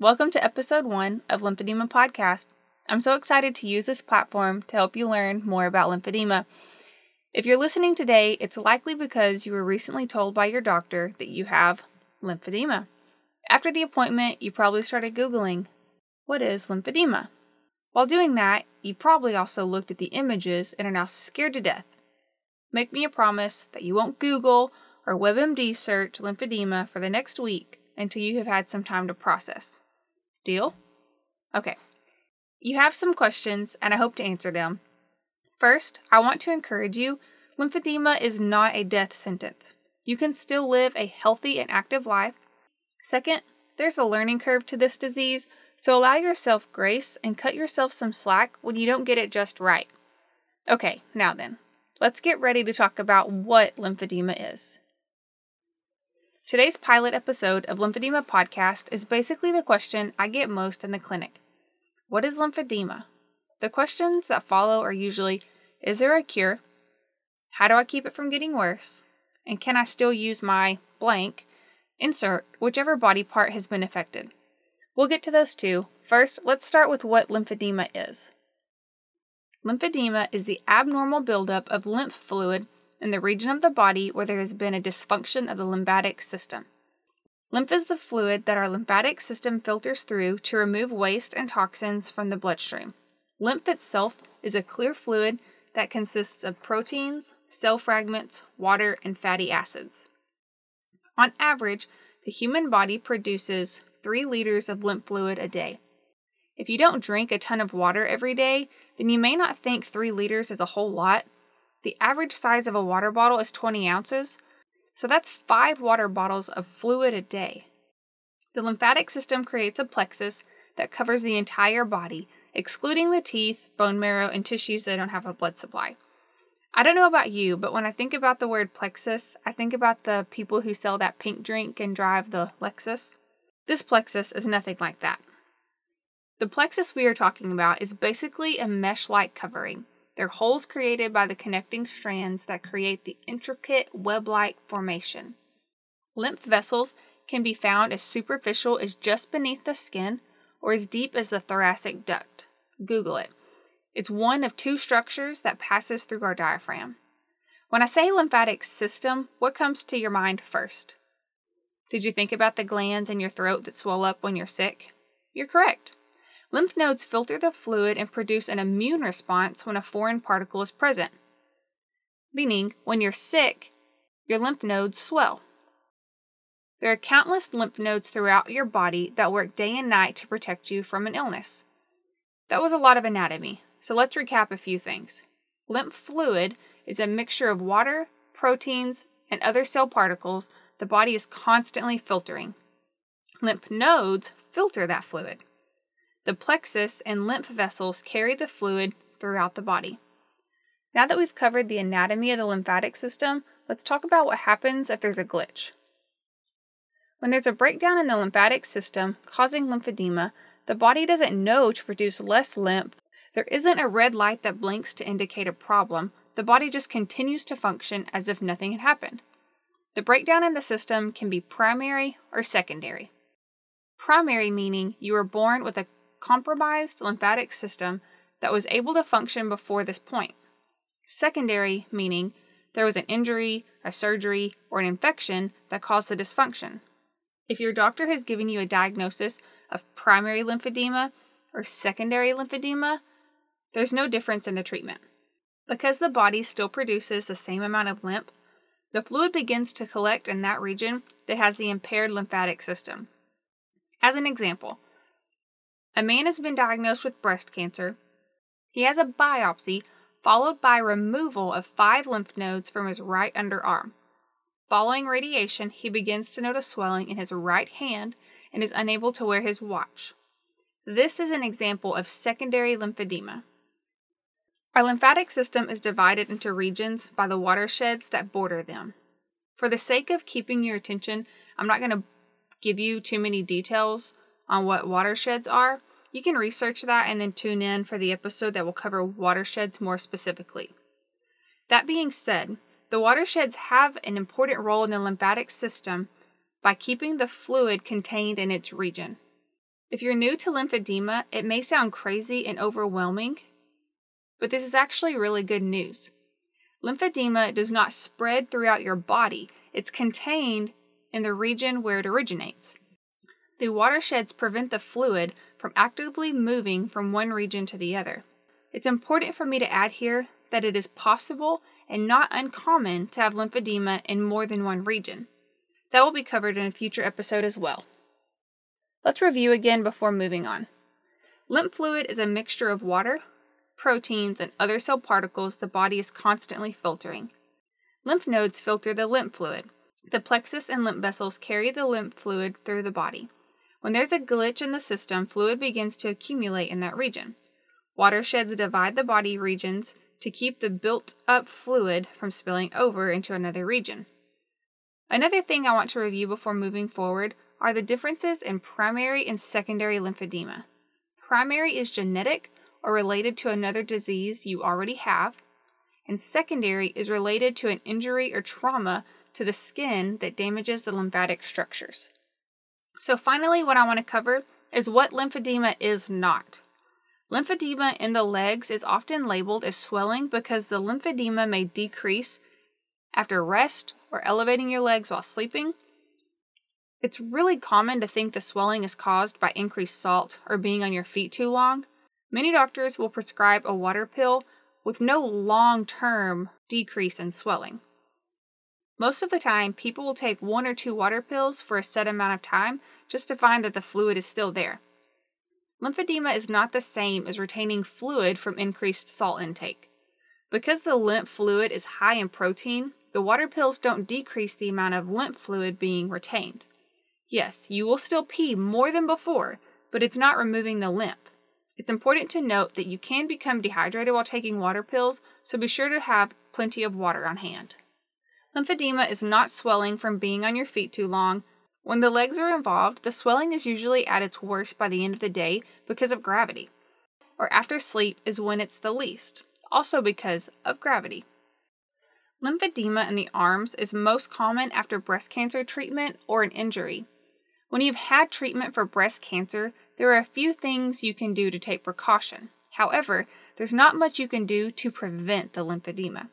Welcome to episode one of Lymphedema Podcast. I'm so excited to use this platform to help you learn more about lymphedema. If you're listening today, it's likely because you were recently told by your doctor that you have lymphedema. After the appointment, you probably started Googling, What is lymphedema? While doing that, you probably also looked at the images and are now scared to death. Make me a promise that you won't Google or WebMD search lymphedema for the next week until you have had some time to process. Deal? Okay. You have some questions, and I hope to answer them. First, I want to encourage you lymphedema is not a death sentence. You can still live a healthy and active life. Second, there's a learning curve to this disease, so allow yourself grace and cut yourself some slack when you don't get it just right. Okay, now then, let's get ready to talk about what lymphedema is. Today's pilot episode of Lymphedema Podcast is basically the question I get most in the clinic What is lymphedema? The questions that follow are usually Is there a cure? How do I keep it from getting worse? And can I still use my blank? Insert whichever body part has been affected. We'll get to those too. First, let's start with what lymphedema is. Lymphedema is the abnormal buildup of lymph fluid in the region of the body where there has been a dysfunction of the lymphatic system. Lymph is the fluid that our lymphatic system filters through to remove waste and toxins from the bloodstream. Lymph itself is a clear fluid that consists of proteins, cell fragments, water, and fatty acids. On average, the human body produces 3 liters of lymph fluid a day. If you don't drink a ton of water every day, then you may not think 3 liters is a whole lot, the average size of a water bottle is 20 ounces, so that's five water bottles of fluid a day. The lymphatic system creates a plexus that covers the entire body, excluding the teeth, bone marrow, and tissues that don't have a blood supply. I don't know about you, but when I think about the word plexus, I think about the people who sell that pink drink and drive the Lexus. This plexus is nothing like that. The plexus we are talking about is basically a mesh like covering. They're holes created by the connecting strands that create the intricate web like formation. Lymph vessels can be found as superficial as just beneath the skin or as deep as the thoracic duct. Google it. It's one of two structures that passes through our diaphragm. When I say lymphatic system, what comes to your mind first? Did you think about the glands in your throat that swell up when you're sick? You're correct. Lymph nodes filter the fluid and produce an immune response when a foreign particle is present. Meaning, when you're sick, your lymph nodes swell. There are countless lymph nodes throughout your body that work day and night to protect you from an illness. That was a lot of anatomy, so let's recap a few things. Lymph fluid is a mixture of water, proteins, and other cell particles the body is constantly filtering. Lymph nodes filter that fluid. The plexus and lymph vessels carry the fluid throughout the body. Now that we've covered the anatomy of the lymphatic system, let's talk about what happens if there's a glitch. When there's a breakdown in the lymphatic system causing lymphedema, the body doesn't know to produce less lymph. There isn't a red light that blinks to indicate a problem. The body just continues to function as if nothing had happened. The breakdown in the system can be primary or secondary. Primary meaning you were born with a compromised lymphatic system that was able to function before this point. Secondary, meaning there was an injury, a surgery, or an infection that caused the dysfunction. If your doctor has given you a diagnosis of primary lymphedema or secondary lymphedema, there's no difference in the treatment. Because the body still produces the same amount of lymph, the fluid begins to collect in that region that has the impaired lymphatic system. As an example, a man has been diagnosed with breast cancer. He has a biopsy followed by removal of five lymph nodes from his right underarm. Following radiation, he begins to notice swelling in his right hand and is unable to wear his watch. This is an example of secondary lymphedema. Our lymphatic system is divided into regions by the watersheds that border them. For the sake of keeping your attention, I'm not going to give you too many details on what watersheds are. You can research that and then tune in for the episode that will cover watersheds more specifically. That being said, the watersheds have an important role in the lymphatic system by keeping the fluid contained in its region. If you're new to lymphedema, it may sound crazy and overwhelming, but this is actually really good news. Lymphedema does not spread throughout your body, it's contained in the region where it originates. The watersheds prevent the fluid from actively moving from one region to the other. It's important for me to add here that it is possible and not uncommon to have lymphedema in more than one region. That will be covered in a future episode as well. Let's review again before moving on. Lymph fluid is a mixture of water, proteins, and other cell particles the body is constantly filtering. Lymph nodes filter the lymph fluid. The plexus and lymph vessels carry the lymph fluid through the body. When there's a glitch in the system, fluid begins to accumulate in that region. Watersheds divide the body regions to keep the built up fluid from spilling over into another region. Another thing I want to review before moving forward are the differences in primary and secondary lymphedema. Primary is genetic or related to another disease you already have, and secondary is related to an injury or trauma to the skin that damages the lymphatic structures. So, finally, what I want to cover is what lymphedema is not. Lymphedema in the legs is often labeled as swelling because the lymphedema may decrease after rest or elevating your legs while sleeping. It's really common to think the swelling is caused by increased salt or being on your feet too long. Many doctors will prescribe a water pill with no long term decrease in swelling. Most of the time, people will take one or two water pills for a set amount of time just to find that the fluid is still there. Lymphedema is not the same as retaining fluid from increased salt intake. Because the lymph fluid is high in protein, the water pills don't decrease the amount of lymph fluid being retained. Yes, you will still pee more than before, but it's not removing the lymph. It's important to note that you can become dehydrated while taking water pills, so be sure to have plenty of water on hand. Lymphedema is not swelling from being on your feet too long. When the legs are involved, the swelling is usually at its worst by the end of the day because of gravity. Or after sleep is when it's the least, also because of gravity. Lymphedema in the arms is most common after breast cancer treatment or an injury. When you've had treatment for breast cancer, there are a few things you can do to take precaution. However, there's not much you can do to prevent the lymphedema.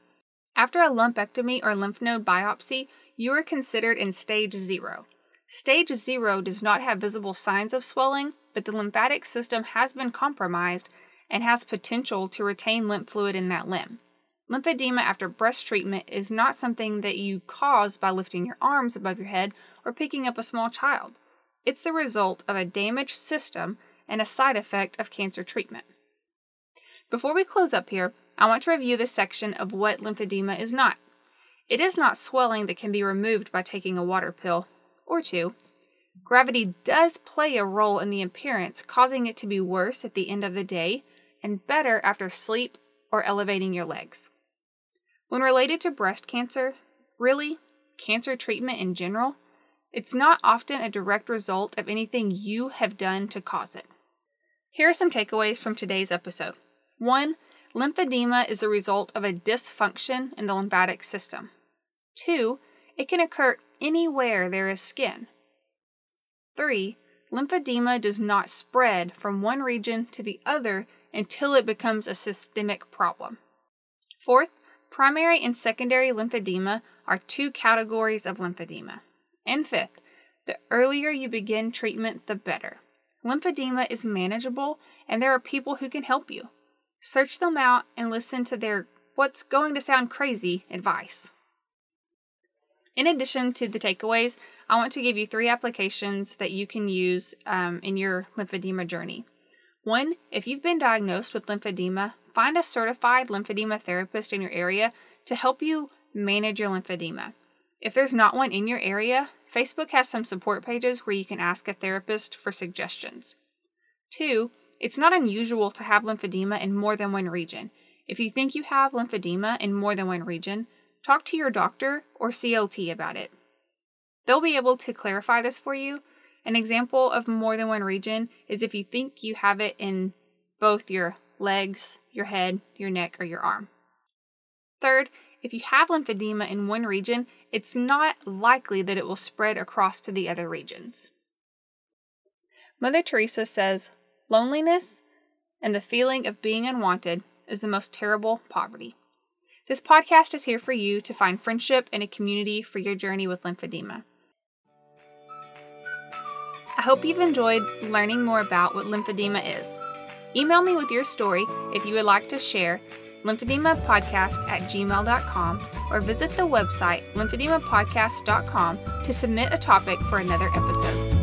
After a lumpectomy or lymph node biopsy, you are considered in stage zero. Stage zero does not have visible signs of swelling, but the lymphatic system has been compromised and has potential to retain lymph fluid in that limb. Lymphedema after breast treatment is not something that you cause by lifting your arms above your head or picking up a small child. It's the result of a damaged system and a side effect of cancer treatment. Before we close up here, I want to review this section of what lymphedema is not. It is not swelling that can be removed by taking a water pill or two. Gravity does play a role in the appearance, causing it to be worse at the end of the day and better after sleep or elevating your legs. When related to breast cancer, really, cancer treatment in general, it's not often a direct result of anything you have done to cause it. Here are some takeaways from today's episode. 1. Lymphedema is the result of a dysfunction in the lymphatic system. 2. It can occur anywhere there is skin. 3. Lymphedema does not spread from one region to the other until it becomes a systemic problem. Fourth, primary and secondary lymphedema are two categories of lymphedema. And fifth, The earlier you begin treatment, the better. Lymphedema is manageable, and there are people who can help you. Search them out and listen to their what's going to sound crazy advice. In addition to the takeaways, I want to give you three applications that you can use um, in your lymphedema journey. One, if you've been diagnosed with lymphedema, find a certified lymphedema therapist in your area to help you manage your lymphedema. If there's not one in your area, Facebook has some support pages where you can ask a therapist for suggestions. Two, it's not unusual to have lymphedema in more than one region. If you think you have lymphedema in more than one region, talk to your doctor or CLT about it. They'll be able to clarify this for you. An example of more than one region is if you think you have it in both your legs, your head, your neck, or your arm. Third, if you have lymphedema in one region, it's not likely that it will spread across to the other regions. Mother Teresa says, Loneliness and the feeling of being unwanted is the most terrible poverty. This podcast is here for you to find friendship and a community for your journey with lymphedema. I hope you've enjoyed learning more about what lymphedema is. Email me with your story if you would like to share lymphedemapodcast at gmail.com or visit the website lymphedemapodcast.com to submit a topic for another episode.